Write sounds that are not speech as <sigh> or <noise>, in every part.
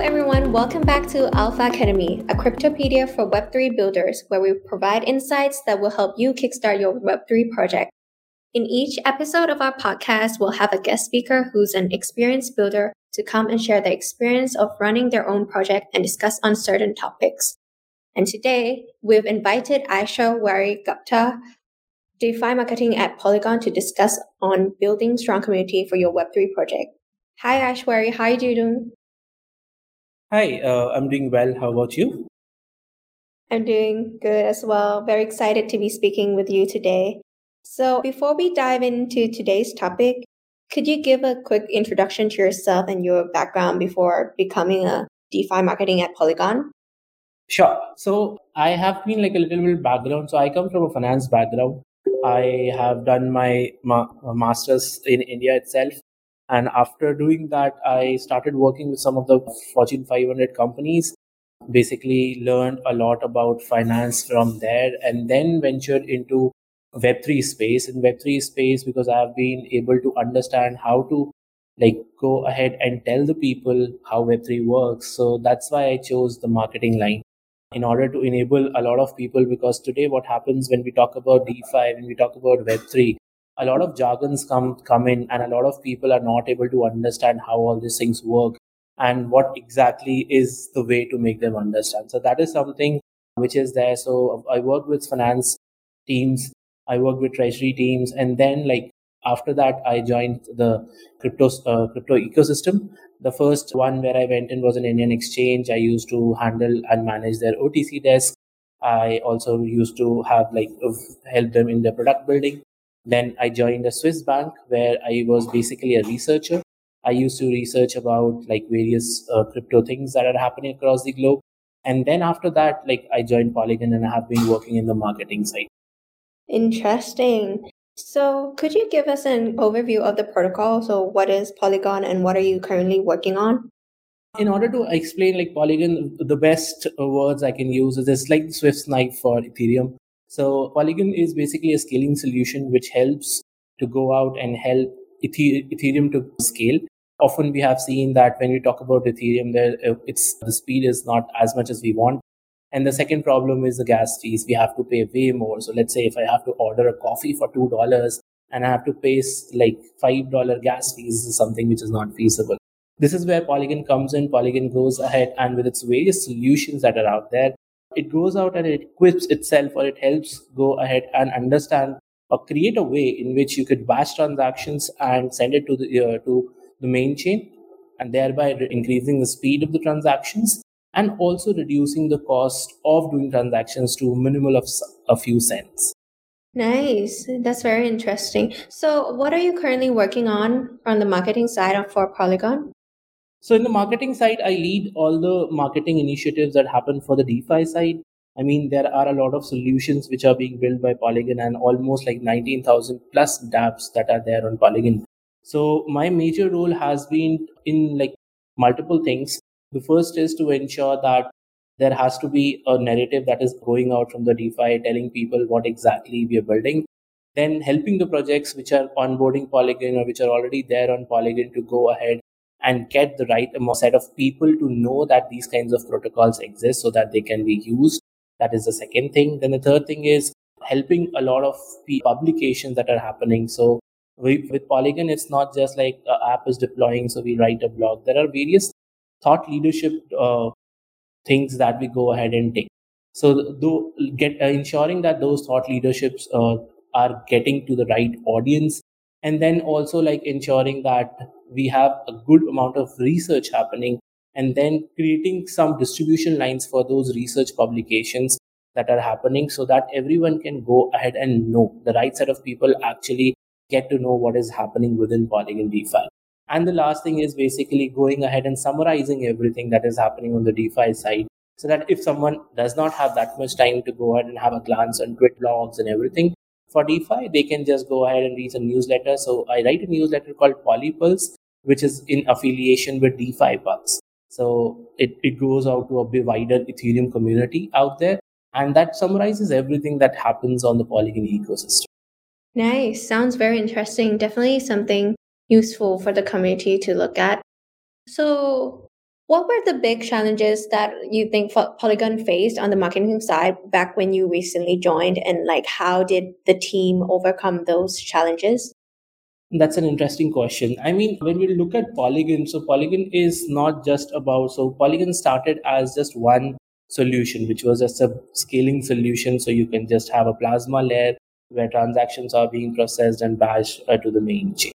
Everyone. Welcome back to Alpha Academy, a cryptopedia for Web3 builders, where we provide insights that will help you kickstart your Web3 project. In each episode of our podcast, we'll have a guest speaker who's an experienced builder to come and share the experience of running their own project and discuss on certain topics. And today, we've invited Aishwarya Gupta, DeFi marketing at Polygon, to discuss on building strong community for your Web3 project. Hi, Aishwarya. How are you doing? Hi, uh, I'm doing well. How about you? I'm doing good as well. Very excited to be speaking with you today. So, before we dive into today's topic, could you give a quick introduction to yourself and your background before becoming a DeFi marketing at Polygon? Sure. So, I have been like a little bit background. So, I come from a finance background. I have done my ma- master's in India itself and after doing that, I started working with some of the Fortune 500 companies. Basically, learned a lot about finance from there, and then ventured into Web3 space. In Web3 space, because I have been able to understand how to like go ahead and tell the people how Web3 works. So that's why I chose the marketing line in order to enable a lot of people. Because today, what happens when we talk about DeFi, when we talk about Web3, a lot of jargons come come in and a lot of people are not able to understand how all these things work and what exactly is the way to make them understand. So that is something which is there. So i work with finance teams i work with treasury teams and then like after that i joined the crypto uh, crypto ecosystem. The first one where i went in was an indian exchange. I used to handle and manage their otc desk. I also used to have like help them in their product building then I joined a Swiss bank where I was basically a researcher. I used to research about like various uh, crypto things that are happening across the globe. And then after that, like I joined Polygon and I have been working in the marketing side. Interesting. So, could you give us an overview of the protocol? So, what is Polygon and what are you currently working on? In order to explain like Polygon, the best words I can use is it's like Swiss knife for Ethereum. So Polygon is basically a scaling solution which helps to go out and help Ethereum to scale. Often we have seen that when we talk about Ethereum, there uh, it's the speed is not as much as we want. And the second problem is the gas fees. We have to pay way more. So let's say if I have to order a coffee for two dollars and I have to pay like five dollar gas fees, is something which is not feasible. This is where Polygon comes in. Polygon goes ahead and with its various solutions that are out there, it goes out and it equips itself or it helps go ahead and understand or create a way in which you could batch transactions and send it to the uh, to the main chain and thereby increasing the speed of the transactions and also reducing the cost of doing transactions to minimal of a few cents. Nice. That's very interesting. So what are you currently working on on the marketing side of for polygon so in the marketing side, I lead all the marketing initiatives that happen for the DeFi side. I mean, there are a lot of solutions which are being built by Polygon and almost like 19,000 plus dApps that are there on Polygon. So my major role has been in like multiple things. The first is to ensure that there has to be a narrative that is going out from the DeFi, telling people what exactly we are building. Then helping the projects which are onboarding Polygon or which are already there on Polygon to go ahead and get the right set of people to know that these kinds of protocols exist so that they can be used. That is the second thing. Then the third thing is helping a lot of publications that are happening. So we, with Polygon, it's not just like app is deploying, so we write a blog. There are various thought leadership uh, things that we go ahead and take. So though, get uh, ensuring that those thought leaderships uh, are getting to the right audience, and then also like ensuring that we have a good amount of research happening and then creating some distribution lines for those research publications that are happening so that everyone can go ahead and know the right set of people actually get to know what is happening within Polygon DeFi. And the last thing is basically going ahead and summarizing everything that is happening on the DeFi side so that if someone does not have that much time to go ahead and have a glance on Twit logs and everything, for DeFi, they can just go ahead and read a newsletter. So I write a newsletter called Polypulse, which is in affiliation with DeFi Pulse. So it, it goes out to a wider Ethereum community out there. And that summarizes everything that happens on the Polygon ecosystem. Nice. Sounds very interesting. Definitely something useful for the community to look at. So What were the big challenges that you think Polygon faced on the marketing side back when you recently joined, and like how did the team overcome those challenges? That's an interesting question. I mean, when we look at Polygon, so Polygon is not just about, so Polygon started as just one solution, which was just a scaling solution. So you can just have a plasma layer where transactions are being processed and batched uh, to the main chain.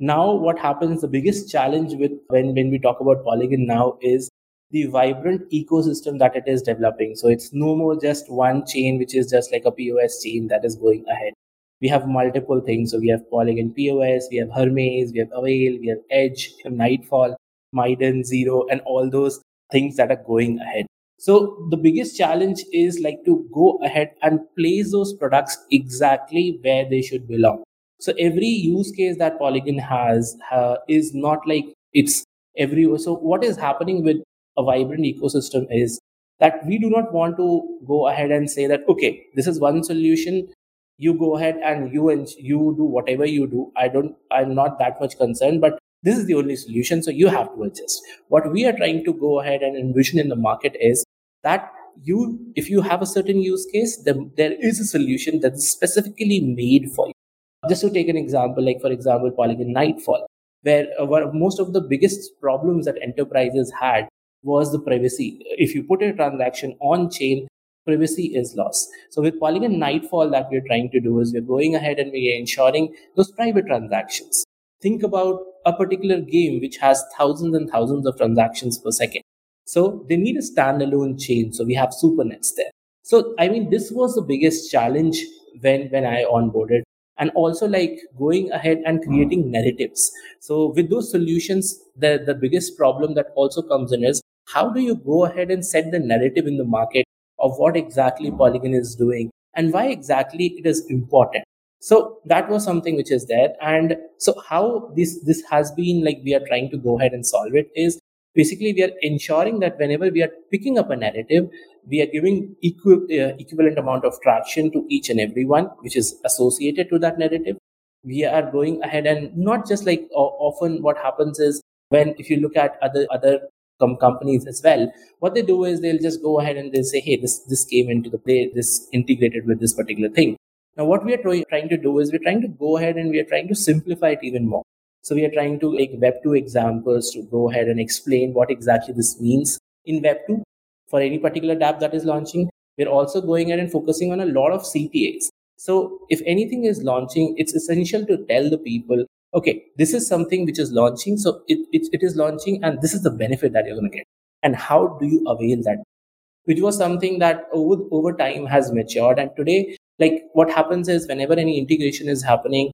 Now, what happens, the biggest challenge with when, when we talk about Polygon now is the vibrant ecosystem that it is developing. So it's no more just one chain, which is just like a POS chain that is going ahead. We have multiple things. So we have Polygon POS, we have Hermez, we have Avail, we have Edge, we have Nightfall, Miden, Zero, and all those things that are going ahead. So the biggest challenge is like to go ahead and place those products exactly where they should belong. So every use case that Polygon has uh, is not like it's every. So what is happening with a vibrant ecosystem is that we do not want to go ahead and say that okay, this is one solution. You go ahead and you and you do whatever you do. I don't. I'm not that much concerned, but this is the only solution. So you have to adjust. What we are trying to go ahead and envision in the market is that you, if you have a certain use case, then there is a solution that is specifically made for you just to take an example, like for example, Polygon Nightfall, where uh, most of the biggest problems that enterprises had was the privacy. If you put a transaction on chain, privacy is lost. So with Polygon Nightfall, that we're trying to do is we're going ahead and we're ensuring those private transactions. Think about a particular game which has thousands and thousands of transactions per second. So they need a standalone chain. So we have supernets there. So I mean, this was the biggest challenge when when I onboarded and also like going ahead and creating narratives. So with those solutions the the biggest problem that also comes in is how do you go ahead and set the narrative in the market of what exactly polygon is doing and why exactly it is important? So that was something which is there. And so how this this has been like we are trying to go ahead and solve it is basically we are ensuring that whenever we are picking up a narrative we are giving equi- uh, equivalent amount of traction to each and every one which is associated to that narrative. We are going ahead and not just like uh, often what happens is when if you look at other other com- companies as well what they do is they'll just go ahead and they say hey this this came into the play this integrated with this particular thing. Now what we are try- trying to do is we're trying to go ahead and we are trying to simplify it even more so we are trying to take web 2 examples to go ahead and explain what exactly this means in web 2 for any particular dApp that is launching. We're also going ahead and focusing on a lot of CTAs. So if anything is launching, it's essential to tell the people, okay, this is something which is launching. So it, it, it is launching and this is the benefit that you're going to get. And how do you avail that? Which was something that over, over time has matured. And today, like what happens is whenever any integration is happening,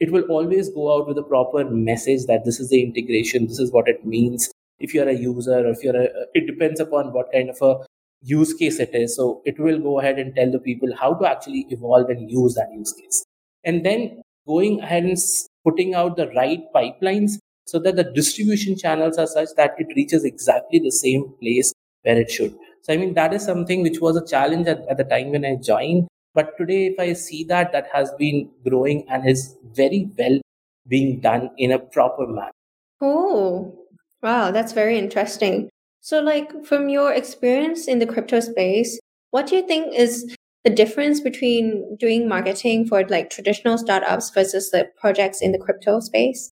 it will always go out with a proper message that this is the integration, this is what it means, if you're a user or if you're a uh, it depends upon what kind of a use case it is. So it will go ahead and tell the people how to actually evolve and use that use case. And then going ahead and putting out the right pipelines so that the distribution channels are such that it reaches exactly the same place where it should. So i mean that is something which was a challenge at, at the time when i joined but today if i see that that has been growing and is very well being done in a proper manner oh Wow, that's very interesting. So, like, from your experience in the crypto space, what do you think is the difference between doing marketing for like traditional startups versus the projects in the crypto space?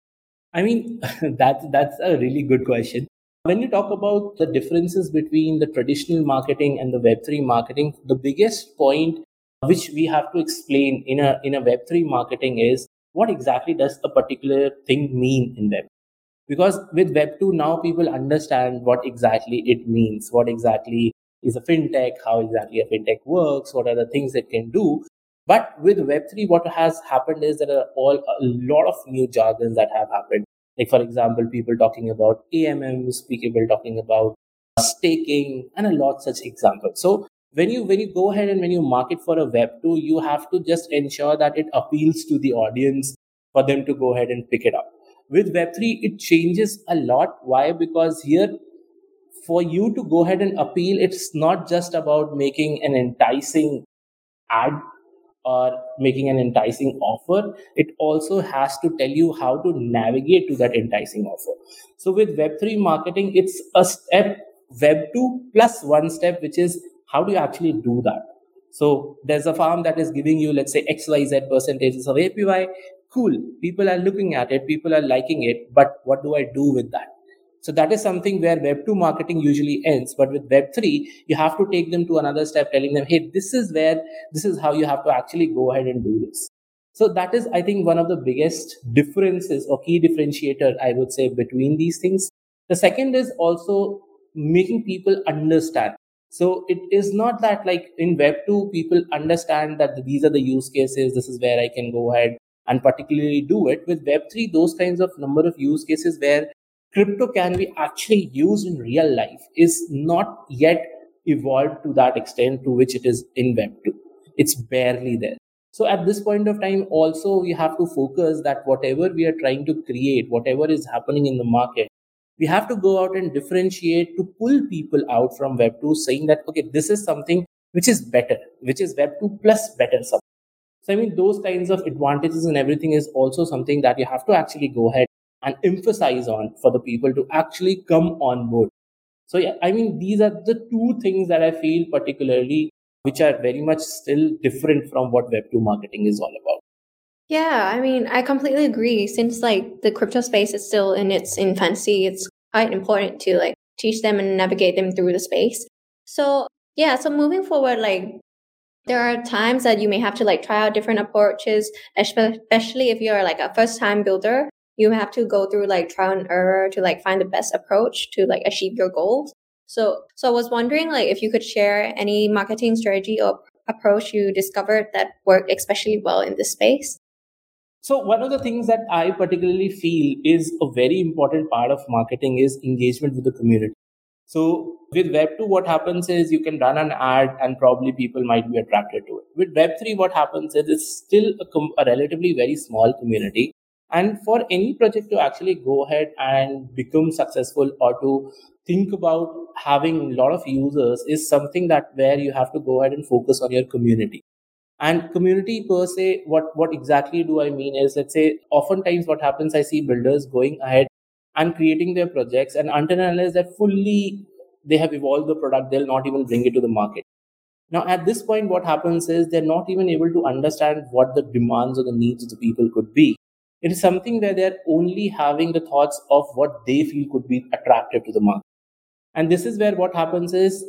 I mean, <laughs> that's that's a really good question. When you talk about the differences between the traditional marketing and the Web3 marketing, the biggest point which we have to explain in a in a Web3 marketing is what exactly does a particular thing mean in Web? Because with web 2 now people understand what exactly it means what exactly is a fintech how exactly a fintech works what are the things it can do. But with web 3 what has happened is there are all a lot of new jargons that have happened. Like for example people talking about amms people talking about staking and a lot such examples. So when you when you go ahead and when you market for a web 2 you have to just ensure that it appeals to the audience for them to go ahead and pick it up with Web3, it changes a lot. Why? Because here, for you to go ahead and appeal, it's not just about making an enticing ad or making an enticing offer, it also has to tell you how to navigate to that enticing offer. So with Web3 marketing, it's a step Web2 plus one step, which is how do you actually do that? So there's a farm that is giving you, let's say, XYZ percentages of APY. Cool. People are looking at it, people are liking it, but what do I do with that? So that is something where Web 2 marketing usually ends. But with Web 3, you have to take them to another step, telling them, hey, this is where, this is how you have to actually go ahead and do this. So that is, I think, one of the biggest differences or key differentiator, I would say, between these things. The second is also making people understand. So it is not that like in Web 2, people understand that these are the use cases, this is where I can go ahead and particularly do it. With Web 3, those kinds of number of use cases where crypto can be actually used in real life is not yet evolved to that extent to which it is in Web 2. It's barely there. So at this point of time, also we have to focus that whatever we are trying to create, whatever is happening in the market, we have to go out and differentiate to pull people out from web 2 saying that okay this is something which is better which is web 2 plus better something. So i mean those kinds of advantages and everything is also something that you have to actually go ahead and emphasize on for the people to actually come on board. So yeah i mean these are the two things that i feel particularly which are very much still different from what web 2 marketing is all about yeah, I mean, I completely agree. Since like the crypto space is still in its infancy, it's quite important to like teach them and navigate them through the space. So yeah, so moving forward, like there are times that you may have to like try out different approaches, especially if you're like a first time builder. You have to go through like trial and error to like find the best approach to like achieve your goals. So, so I was wondering like if you could share any marketing strategy or approach you discovered that worked especially well in this space. So one of the things that I particularly feel is a very important part of marketing is engagement with the community. So with Web2, what happens is you can run an ad and probably people might be attracted to it. With Web3, what happens is it's still a, com- a relatively very small community. And for any project to actually go ahead and become successful or to think about having a lot of users is something that where you have to go ahead and focus on your community and community per se what what exactly do i mean is let's say oftentimes what happens i see builders going ahead and creating their projects and until and unless that fully they have evolved the product they'll not even bring it to the market. Now at this point what happens is they're not even able to understand what the demands or the needs of the people could be. It is something where they're only having the thoughts of what they feel could be attractive to the market. And this is where what happens is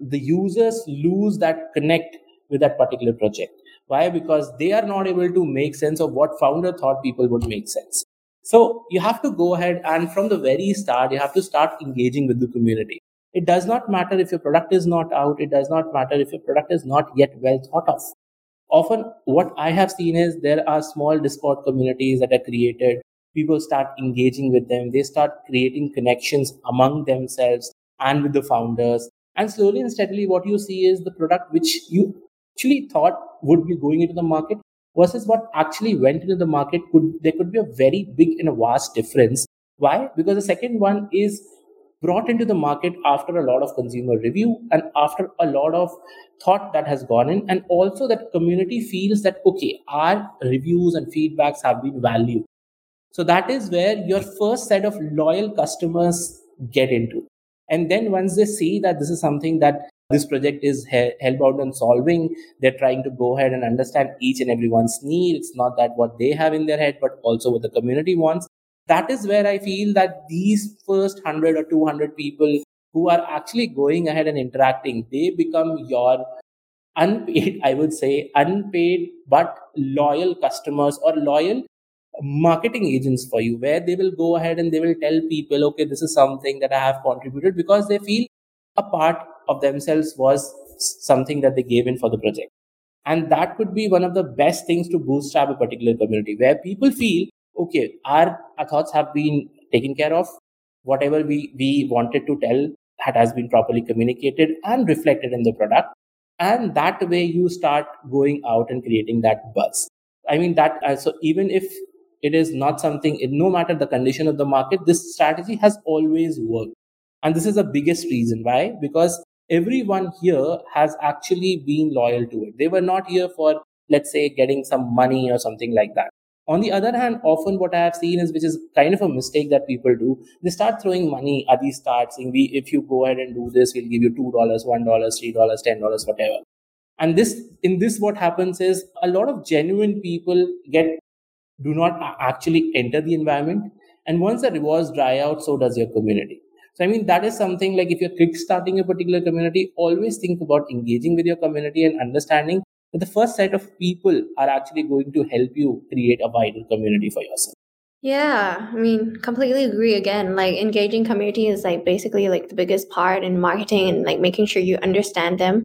the users lose that connect with that particular project. Why? Because they are not able to make sense of what founder thought people would make sense. So you have to go ahead and from the very start, you have to start engaging with the community. It does not matter if your product is not out. It does not matter if your product is not yet well thought of. Often, what I have seen is there are small Discord communities that are created. People start engaging with them. They start creating connections among themselves and with the founders. And slowly and steadily, what you see is the product which you actually thought would be going into the market versus what actually went into the market could there could be a very big and a vast difference. Why? Because the second one is brought into the market after a lot of consumer review and after a lot of thought that has gone in and also that community feels that okay our reviews and feedbacks have been valued. So that is where your first set of loyal customers get into. And then once they see that this is something that this project is hellbound on solving. They're trying to go ahead and understand each and everyone's need. It's not that what they have in their head, but also what the community wants. That is where I feel that these first 100 or 200 people who are actually going ahead and interacting, they become your unpaid, <laughs> I would say, unpaid but loyal customers or loyal marketing agents for you, where they will go ahead and they will tell people, okay, this is something that I have contributed because they feel a part of themselves was something that they gave in for the project. And that could be one of the best things to bootstrap a particular community where people feel, okay, our, our thoughts have been taken care of. Whatever we, we wanted to tell that has been properly communicated and reflected in the product. And that way you start going out and creating that buzz. I mean, that, uh, so even if it is not something, no matter the condition of the market, this strategy has always worked. And this is the biggest reason. Why? Because everyone here has actually been loyal to it. They were not here for let's say getting some money or something like that. On the other hand often what i have seen is which is kind of a mistake that people do they start throwing money at these starts saying we if you go ahead and do this we'll give you two dollars one dollar three dollars ten dollars whatever. And this in this what happens is a lot of genuine people get do not actually enter the environment. And once the rewards dry out so does your community so i mean that is something like if you're kick starting a particular community always think about engaging with your community and understanding that the first set of people are actually going to help you create a wider community for yourself yeah, I mean, completely agree again. Like engaging community is like basically like the biggest part in marketing and like making sure you understand them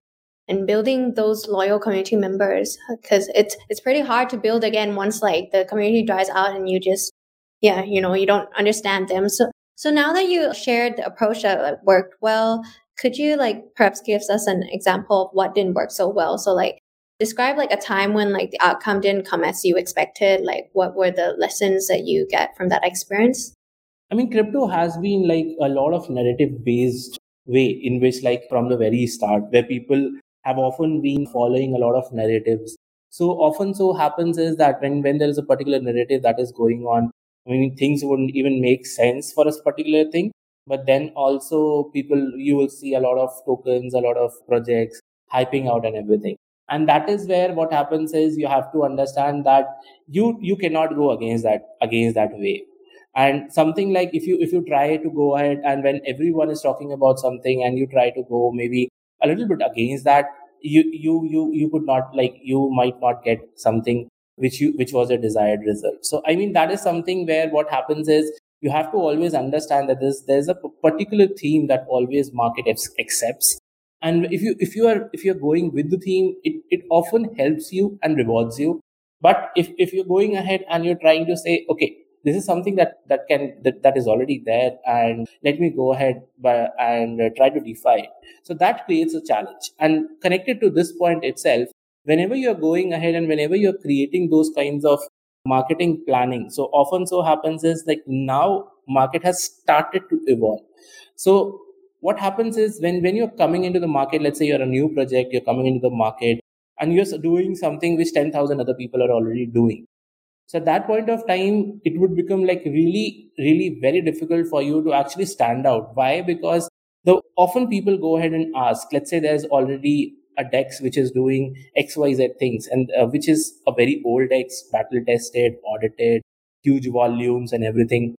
and building those loyal community members because it's it's pretty hard to build again once like the community dries out and you just yeah you know you don't understand them so so now that you shared the approach that worked well could you like perhaps give us an example of what didn't work so well? So like describe like a time when like the outcome didn't come as you expected. Like what were the lessons that you get from that experience? I mean crypto has been like a lot of narrative based way in which like from the very start where people have often been following a lot of narratives. So often so happens is that when, when there is a particular narrative that is going on, mean things wouldn't even make sense for a particular thing. But then also people you will see a lot of tokens, a lot of projects hyping out and everything. And that is where what happens is you have to understand that you you cannot go against that against that wave and something like if you if you try to go ahead and when everyone is talking about something and you try to go maybe a little bit against that you you you you could not like you might not get something which you which was a desired result. So i mean that is something where what happens is you have to always understand that there's there's a particular theme that always market accepts. And if you if you are if you're going with the theme it, it often helps you and rewards you. But if if you're going ahead and you're trying to say okay this is something that that can that, that is already there and let me go ahead by, and try to defy it. So that creates a challenge. And connected to this point itself whenever you're going ahead and whenever you're creating those kinds of marketing planning so often so happens is like now market has started to evolve so what happens is when when you're coming into the market let's say you're a new project you're coming into the market and you're doing something which 10000 other people are already doing so at that point of time, it would become like really, really very difficult for you to actually stand out. Why? Because the often people go ahead and ask, let's say there's already a DEX which is doing XYZ things and uh, which is a very old DEX, battle tested, audited, huge volumes and everything.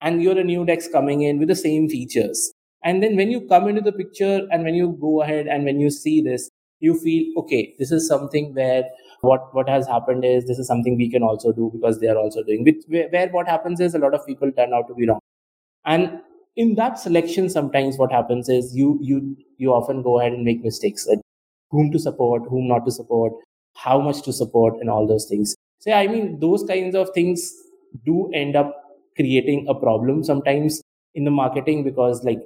And you're a new DEX coming in with the same features. And then when you come into the picture and when you go ahead and when you see this, you feel, okay, this is something where what what has happened is this is something we can also do because they are also doing With, where, where what happens is a lot of people turn out to be wrong and in that selection sometimes what happens is you you you often go ahead and make mistakes whom to support whom not to support how much to support and all those things. So i mean those kinds of things do end up creating a problem sometimes in the marketing because like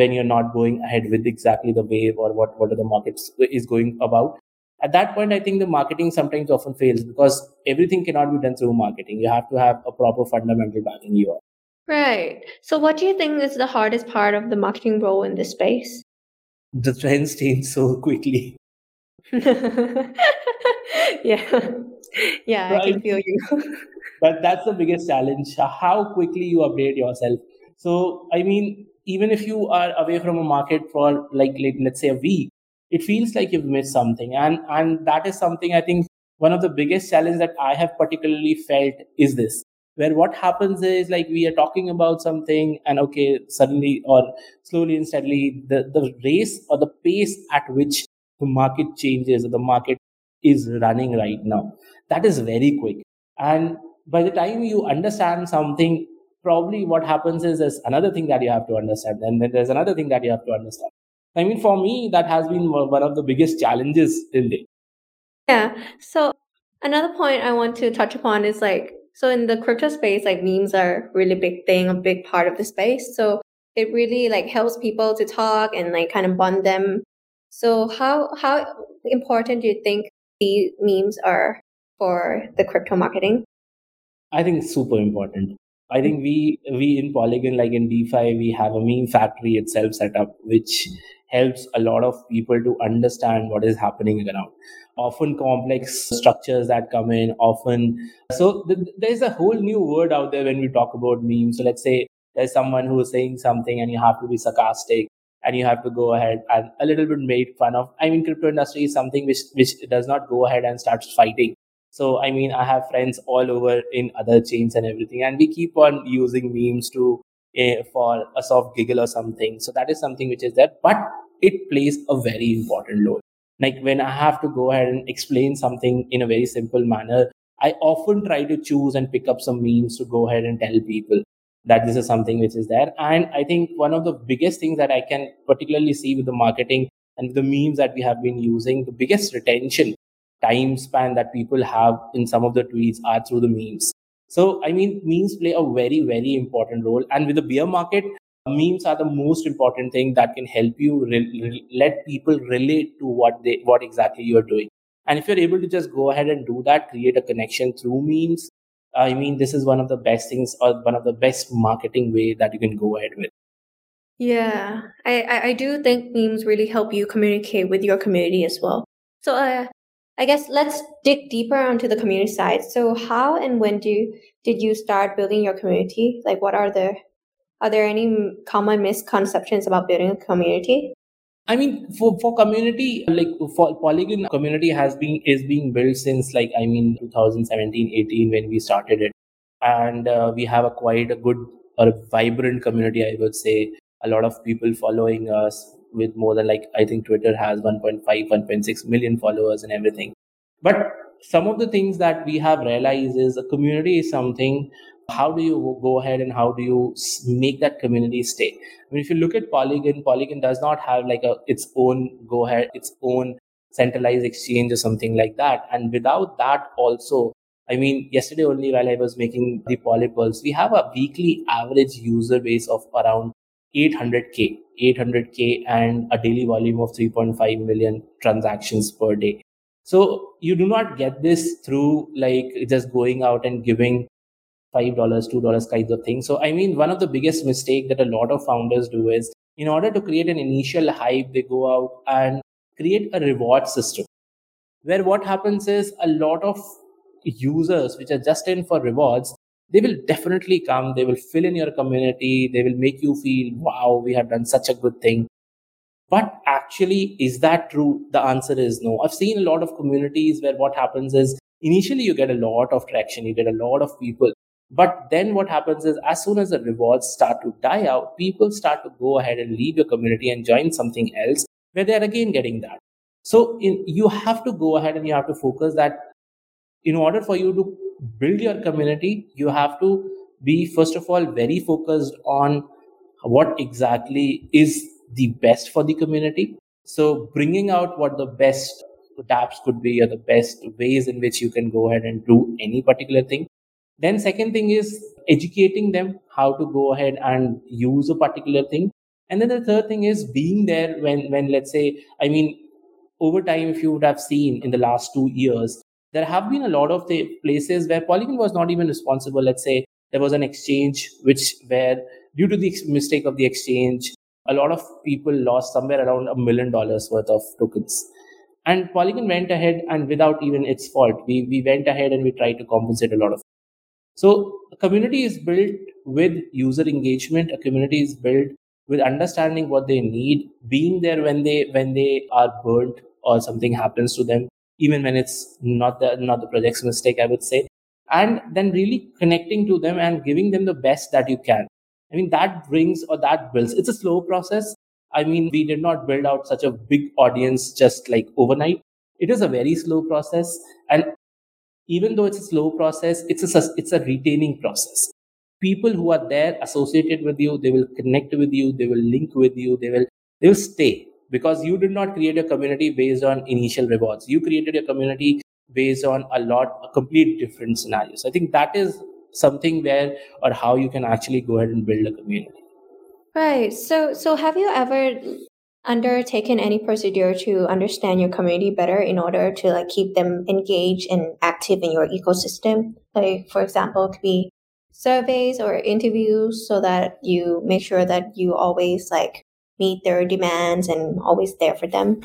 when you're not going ahead with exactly the wave or what what the market is going about at that point i think the marketing sometimes often fails because everything cannot be done through marketing. You have to have a proper fundamental backing you up right. So what do you think is the hardest part of the marketing role in this space? The trends change so quickly <laughs> yeah. Yeah right. i can feel you. <laughs> But that's the biggest challenge how quickly you update yourself. So i mean even if you are away from a market for like, like let's say a week it feels like you've missed something. And and that is something i think one of the biggest challenge that i have particularly felt is this where what happens is like we are talking about something and okay suddenly or slowly and steadily the, the race or the pace at which the market changes the market is running right now that is very quick and by the time you understand something probably what happens is there's another thing that you have to understand and then there's another thing that you have to understand I mean, for me, that has been one of the biggest challenges in the. Yeah. So another point I want to touch upon is like, so in the crypto space, like memes are really big thing, a big part of the space. So it really like helps people to talk and like kind of bond them. So how how important do you think these memes are for the crypto marketing? I think super important. I think we we in Polygon, like in DeFi, we have a meme factory itself set up, which helps a lot of people to understand what is happening around often complex structures that come in often so th- there's a whole new word out there when we talk about memes so let's say there's someone who is saying something and you have to be sarcastic and you have to go ahead and a little bit made fun of i mean crypto industry is something which which does not go ahead and starts fighting. So i mean i have friends all over in other chains and everything and we keep on using memes to uh, for a soft giggle or something. So that is something which is there but it plays a very important role. Like when i have to go ahead and explain something in a very simple manner i often try to choose and pick up some memes to go ahead and tell people that this is something which is there. And I think one of the biggest things that I can particularly see with the marketing and the memes that we have been using, the biggest retention time span that people have in some of the tweets are through the memes. So, I mean, memes play a very, very important role. And with the bear market, memes are the most important thing that can help you re- re- let people relate to what they, what exactly you are doing. And if you're able to just go ahead and do that, create a connection through memes, I mean, this is one of the best things or one of the best marketing way that you can go ahead with. Yeah, I, I, do think memes really help you communicate with your community as well. So uh, I guess let's dig deeper onto the community side. So how and when do did you start building your community? Like, what are the are there any common misconceptions about building a community? I mean, for, for community, like for Polygon community has been, is being built since like, I mean, 2017, 18 when we started it. And uh, we have a quite a good or a vibrant community, I would say. A lot of people following us with more than like, I think Twitter has 1.5, 1.6 million followers and everything. But some of the things that we have realized is a community is something how do you go ahead and how do you make that community stay? I mean if you look at polygon polygon does not have like a its own go ahead its own centralized exchange or something like that. And without that also i mean yesterday only while i was making the polypulse we have a weekly average user base of around 800k 800k and a daily volume of 3.5 million transactions per day. So you do not get this through like just going out and giving five dollars two dollars kinds of things. So i mean one of the biggest mistake that a lot of founders do is in order to create an initial hype they go out and create a reward system where what happens is a lot of users which are just in for rewards they will definitely come they will fill in your community they will make you feel wow we have done such a good thing. But actually is that true? The answer is no. I've seen a lot of communities where what happens is initially you get a lot of traction you get a lot of people but then what happens is, as soon as the rewards start to die out, people start to go ahead and leave your community and join something else where they're again getting that. So in, you have to go ahead and you have to focus that in order for you to build your community, you have to be, first of all, very focused on what exactly is the best for the community. So bringing out what the best dApps could be or the best ways in which you can go ahead and do any particular thing then second thing is educating them how to go ahead and use a particular thing. And then the third thing is being there when when let's say i mean over time if you would have seen in the last two years there have been a lot of the places where polygon was not even responsible. Let's say there was an exchange which where due to the mistake of the exchange a lot of people lost somewhere around a million dollars worth of tokens. And polygon went ahead and without even its fault we, we went ahead and we tried to compensate a lot of so a community is built with user engagement. A community is built with understanding what they need, being there when they when they are burnt or something happens to them, even when it's not the not the project's mistake, I would say, and then really connecting to them and giving them the best that you can. I mean that brings or that builds. It's a slow process. I mean, we did not build out such a big audience just like overnight. It is a very slow process, and even though it's a slow process, it's a, it's a retaining process. People who are there associated with you, they will connect with you, they will link with you, they will, they will stay because you did not create a community based on initial rewards. You created a community based on a lot, a complete different scenarios. I think that is something where or how you can actually go ahead and build a community. Right. So, so have you ever undertaken any procedure to understand your community better in order to like keep them engaged and active in your ecosystem like for example it could be surveys or interviews so that you make sure that you always like meet their demands and always there for them?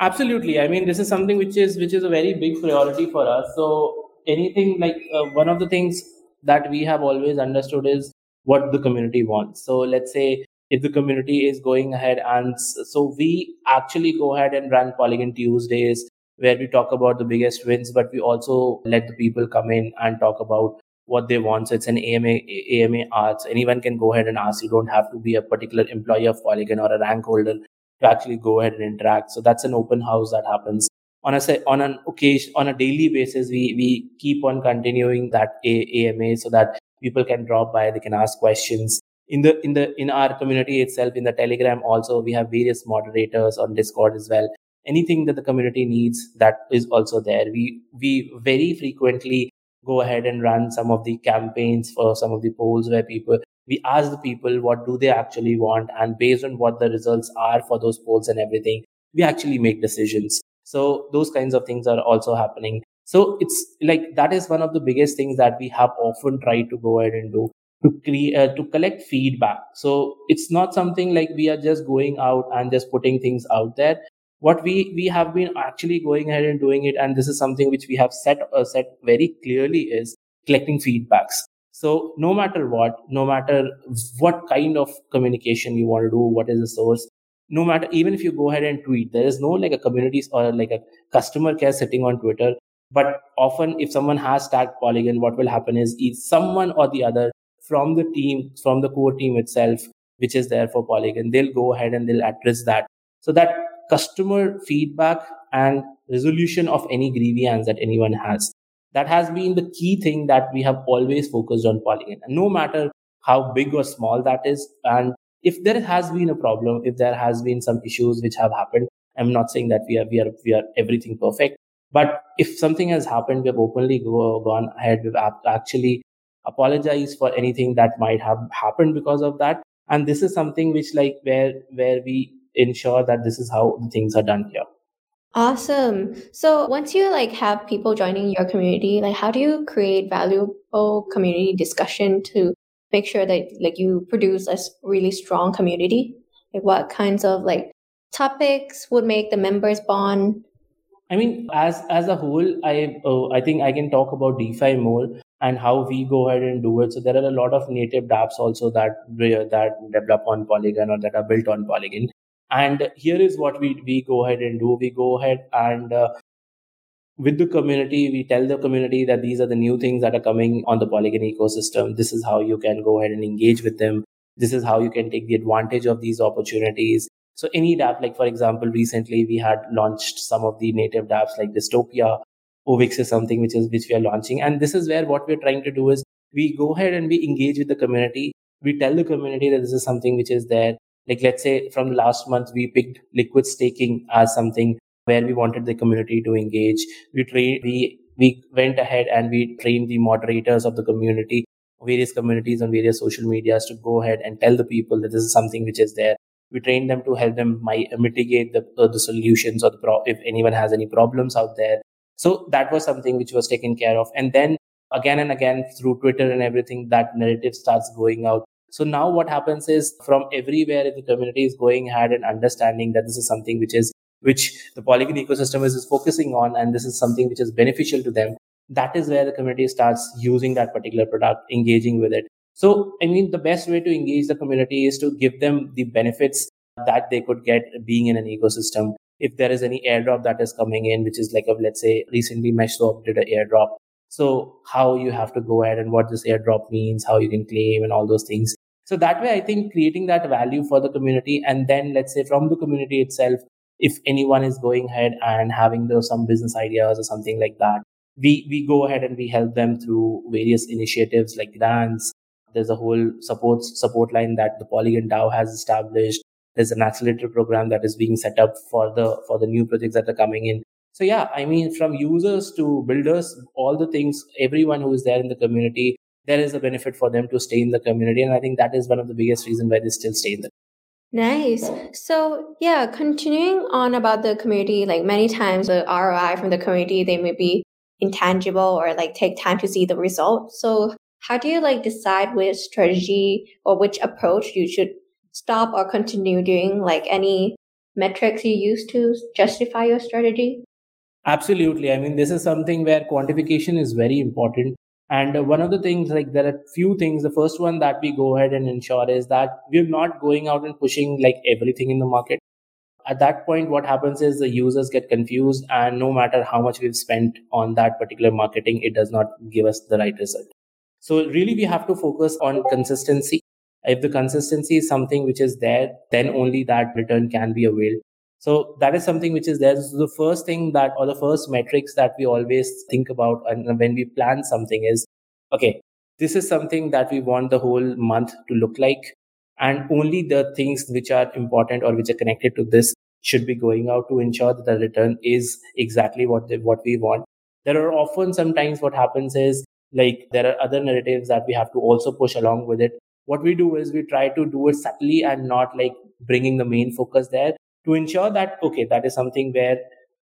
Absolutely. I mean, this is something which is which is a very big priority for us. So anything like uh, one of the things that we have always understood is what the community wants. So let's say if the community is going ahead and so we actually go ahead and run Polygon Tuesdays where we talk about the biggest wins, but we also let the people come in and talk about what they want. So it's an AMA, AMA arts. Anyone can go ahead and ask. You don't have to be a particular employee of Polygon or a rank holder to actually go ahead and interact. So that's an open house that happens on a on an occasion on a daily basis. We we keep on continuing that AMA so that people can drop by, they can ask questions. In the in the in our community itself, in the Telegram also, we have various moderators on Discord as well. Anything that the community needs, that is also there. We we very frequently go ahead and run some of the campaigns for some of the polls where people we ask the people what do they actually want and based on what the results are for those polls and everything we actually make decisions so those kinds of things are also happening so it's like that is one of the biggest things that we have often tried to go ahead and do to create uh, to collect feedback. So it's not something like we are just going out and just putting things out there. What we we have been actually going ahead and doing it and this is something which we have set uh, set very clearly is collecting feedbacks. So no matter what, no matter what kind of communication you want to do, what is the source, no matter even if you go ahead and tweet, there is no like a community or like a customer care sitting on Twitter. But often if someone has tagged Polygon, what will happen is someone or the other from the team, from the core team itself, which is there for Polygon, they'll go ahead and they'll address that. So that customer feedback and resolution of any grievance that anyone has that has been the key thing that we have always focused on Polygon. And no matter how big or small that is, and if there has been a problem, if there has been some issues which have happened, I'm not saying that we are we are we are everything perfect, but if something has happened, we have openly go, gone ahead. We've actually apologized for anything that might have happened because of that. And this is something which like where where we ensure that this is how things are done here. Awesome. So once you like have people joining your community, like how do you create valuable community discussion to make sure that like you produce a really strong community? Like what kinds of like topics would make the members bond? I mean, as as a whole, I uh, I think I can talk about DeFi more and how we go ahead and do it. So there are a lot of native dApps also that that develop on Polygon or that are built on Polygon. And here is what we, we go ahead and do. We go ahead and uh, with the community, we tell the community that these are the new things that are coming on the Polygon ecosystem. This is how you can go ahead and engage with them. This is how you can take the advantage of these opportunities. So any dApp, like for example, recently we had launched some of the native dApps like Dystopia. Ovix is something which is which we are launching. And this is where what we're trying to do is we go ahead and we engage with the community. We tell the community that this is something which is there like let's say from the last month we picked liquid staking as something where we wanted the community to engage we train we we went ahead and we trained the moderators of the community various communities on various social medias to go ahead and tell the people that this is something which is there we train them to help them my, mitigate the, uh, the solutions or the pro- if anyone has any problems out there so that was something which was taken care of and then again and again through twitter and everything that narrative starts going out so now what happens is from everywhere the community is going ahead and understanding that this is something which is which the Polygon ecosystem is, is focusing on and this is something which is beneficial to them. That is where the community starts using that particular product, engaging with it. So, I mean, the best way to engage the community is to give them the benefits that they could get being in an ecosystem. If there is any airdrop that is coming in, which is like, a, let's say, recently MeshSwap did an airdrop. So, how you have to go ahead and what this airdrop means, how you can claim, and all those things. So that way, I think creating that value for the community, and then let's say from the community itself, if anyone is going ahead and having those some business ideas or something like that, we we go ahead and we help them through various initiatives like grants. There's a whole support support line that the Polygon DAO has established. There's an accelerator program that is being set up for the for the new projects that are coming in. So yeah, I mean, from users to builders, all the things, everyone who is there in the community there is a benefit for them to stay in the community. And I think that is one of the biggest reasons why they still stay in the Nice. So yeah, continuing on about the community, like many times the ROI from the community, they may be intangible or like take time to see the result. So how do you like decide which strategy or which approach you should stop or continue doing? Like any metrics you use to justify your strategy? Absolutely. I mean, this is something where quantification is very important. And one of the things, like there are few things. The first one that we go ahead and ensure is that we're not going out and pushing like everything in the market. At that point, what happens is the users get confused, and no matter how much we've spent on that particular marketing, it does not give us the right result. So, really, we have to focus on consistency. If the consistency is something which is there, then only that return can be availed. So that is something which is there. The first thing that, or the first metrics that we always think about and when we plan something is, okay, this is something that we want the whole month to look like. And only the things which are important or which are connected to this should be going out to ensure that the return is exactly what they, what we want. There are often sometimes what happens is like there are other narratives that we have to also push along with it. What we do is we try to do it subtly and not like bringing the main focus there to ensure that okay that is something where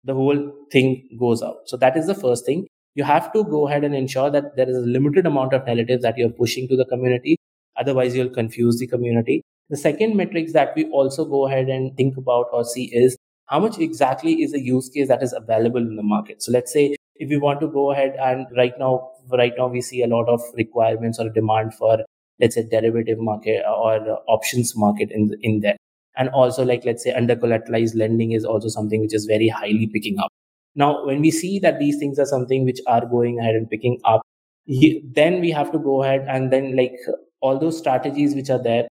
the whole thing goes out. So that is the first thing. You have to go ahead and ensure that there is a limited amount of narratives that you're pushing to the community. Otherwise you'll confuse the community. The second metrics that we also go ahead and think about or see is how much exactly is a use case that is available in the market. So let's say if we want to go ahead and right now right now we see a lot of requirements or demand for let's say derivative market or options market in in there. And also like let's say under collateralized lending is also something which is very highly picking up. Now when we see that these things are something which are going ahead and picking up then we have to go ahead and then like all those strategies which are there.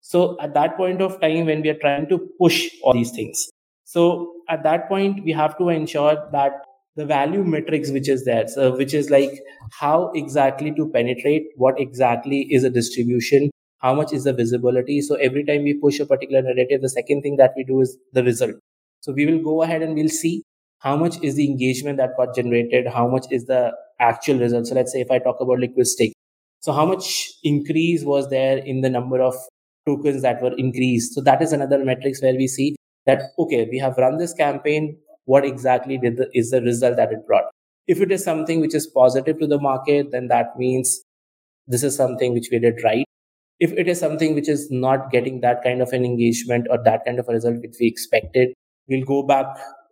So at that point of time when we are trying to push all these things. So at that point we have to ensure that the value metrics which is there so which is like how exactly to penetrate what exactly is a distribution how much is the visibility. So every time we push a particular narrative the second thing that we do is the result. So we will go ahead and we'll see how much is the engagement that got generated how much is the actual result. So let's say if i talk about liquid stake so how much increase was there in the number of tokens that were increased? So that is another metrics where we see that okay we have run this campaign what exactly did the, is the result that it brought. If it is something which is positive to the market then that means this is something which we did right. If it is something which is not getting that kind of an engagement or that kind of a result which we expected we'll go back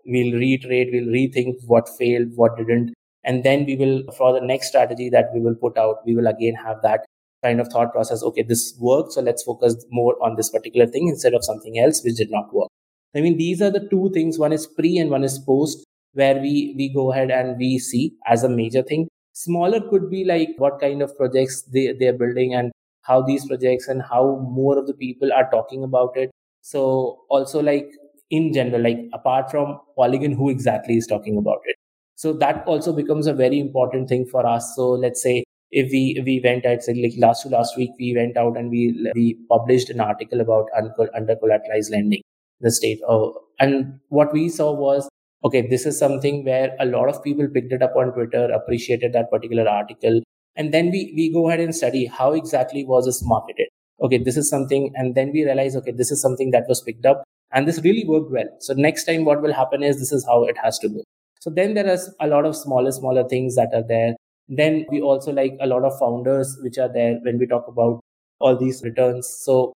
we'll reiterate we'll rethink what failed what didn't and then we will for the next strategy that we will put out we will again have that kind of thought process. Okay this worked so let's focus more on this particular thing instead of something else which did not work i mean these are the two things. One is pre and one is post where we we go ahead and we see as a major thing. Smaller could be like what kind of projects they they're building and how these projects and how more of the people are talking about it. So also like in general like apart from polygon who exactly is talking about it? So that also becomes a very important thing for us. So let's say if we we went out say like last last week we went out and we we published an article about under collateralized lending. in the state of oh, and what we saw was okay this is something where a lot of people picked it up on twitter appreciated that particular article and then we we go ahead and study how exactly was this marketed. Okay this is something and then we realize okay this is something that was picked up and this really worked well. So next time what will happen is this is how it has to go. So then there is a lot of smaller smaller things that are there. Then we also like a lot of founders which are there when we talk about all these returns. So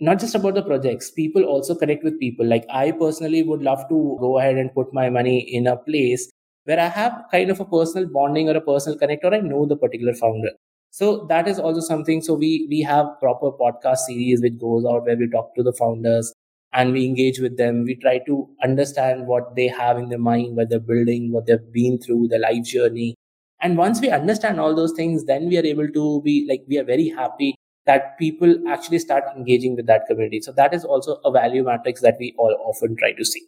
not just about the projects people also connect with people like i personally would love to go ahead and put my money in a place where I have kind of a personal bonding or a personal connect, or I know the particular founder. So that is also something. So we we have proper podcast series which goes out where we talk to the founders and we engage with them. We try to understand what they have in their mind, what they're building, what they've been through, their life journey. And once we understand all those things, then we are able to be like we are very happy that people actually start engaging with that community. So that is also a value matrix that we all often try to see.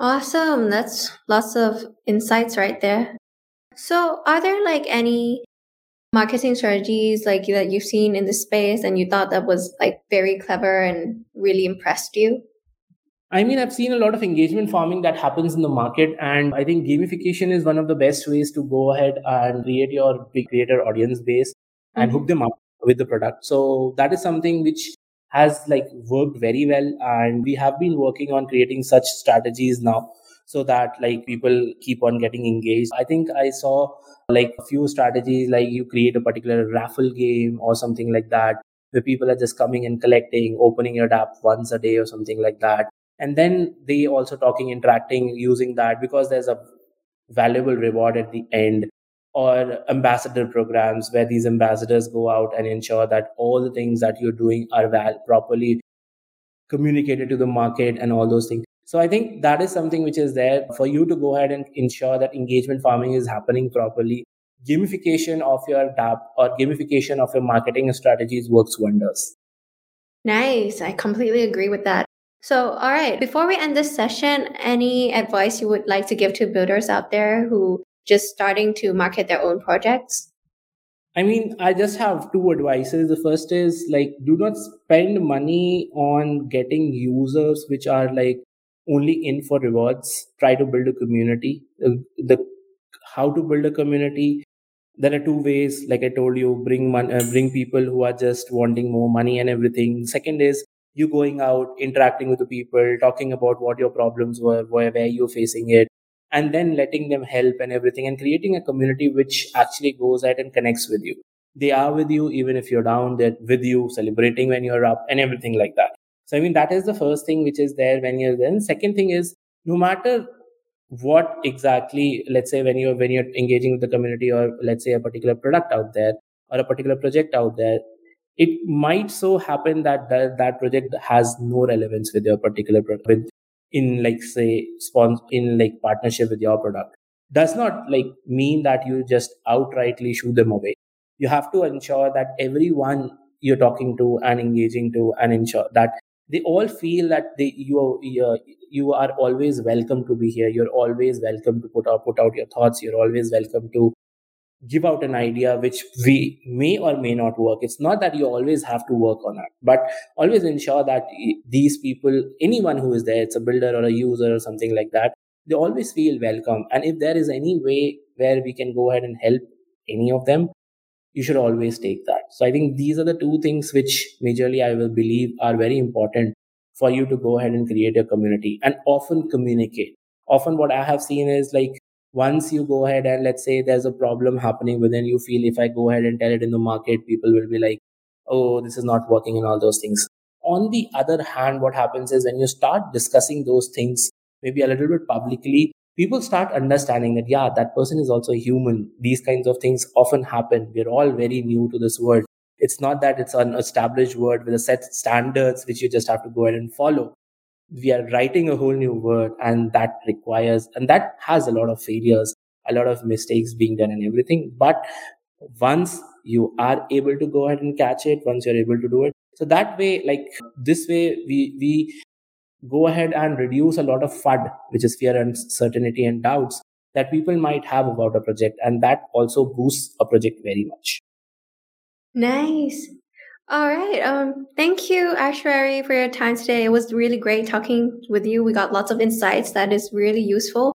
Awesome. That's lots of insights right there. So, are there like any marketing strategies like that you've seen in the space and you thought that was like very clever and really impressed you? I mean, I've seen a lot of engagement farming that happens in the market, and I think gamification is one of the best ways to go ahead and create your big creator audience base and mm-hmm. hook them up with the product. So that is something which has like worked very well and we have been working on creating such strategies now so that like people keep on getting engaged i think i saw like a few strategies like you create a particular raffle game or something like that where people are just coming and collecting, opening your app once a day or something like that. And then they also talking, interacting, using that because there's a valuable reward at the end or ambassador programs where these ambassadors go out and ensure that all the things that you're doing are val- properly communicated to the market and all those things. So I think that is something which is there for you to go ahead and ensure that engagement farming is happening properly. Gamification of your DApp or gamification of your marketing strategies works wonders. Nice. I completely agree with that. So, all right, before we end this session, any advice you would like to give to builders out there who just starting to market their own projects? I mean, I just have two advices. The first is like, do not spend money on getting users which are like only in for rewards. Try to build a community. The, the how to build a community there are two ways. Like i told you bring money uh, bring people who are just wanting more money and everything. Second is you going out interacting with the people talking about what your problems were where, where you're facing it and then letting them help and everything and creating a community which actually goes out and connects with you. They are with you even if you're down they're with you celebrating when you're up and everything like that. So, I mean, that is the first thing which is there when you're there. Second thing is no matter what exactly, let's say when you're, when you're engaging with the community or let's say a particular product out there or a particular project out there, it might so happen that that, that project has no relevance with your particular product. with in like say sponsor in like partnership with your product does not like mean that you just outrightly shoo them away. You have to ensure that everyone you're talking to and engaging to and ensure that they all feel that they you are you, you are always welcome to be here. You're always welcome to put out put out your thoughts. You're always welcome to give out an idea which we may or may not work it's not that you always have to work on it but always ensure that these people anyone who is there it's a builder or a user or something like that they always feel welcome and if there is any way where we can go ahead and help any of them you should always take that. So I think these are the two things which majorly I will believe are very important for you to go ahead and create a community and often communicate. Often what I have seen is like once you go ahead and let's say there's a problem happening within you feel if I go ahead and tell it in the market, people will be like, oh, this is not working and all those things. On the other hand, what happens is when you start discussing those things, maybe a little bit publicly, people start understanding that yeah that person is also human. These kinds of things often happen. We're all very new to this world. It's not that it's an established word with a set standards which you just have to go ahead and follow we are writing a whole new word and that requires and that has a lot of failures a lot of mistakes being done and everything but once you are able to go ahead and catch it once you're able to do it so that way like this way we we go ahead and reduce a lot of FUD, which is fear, and uncertainty, and doubts that people might have about a project. And that also boosts a project very much. Nice. All right. Um, thank you, Aishwarya, for your time today. It was really great talking with you. We got lots of insights that is really useful.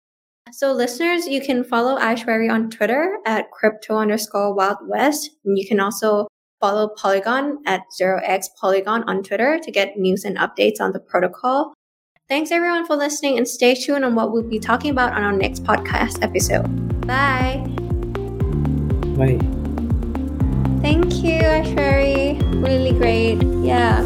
So, listeners, you can follow Aishwarya on Twitter at crypto underscore wild west. And you can also follow Polygon at 0x Polygon on Twitter to get news and updates on the protocol. Thanks everyone for listening and stay tuned on what we'll be talking about on our next podcast episode. Bye. Bye. Thank you, Aishwarya. Really great. Yeah.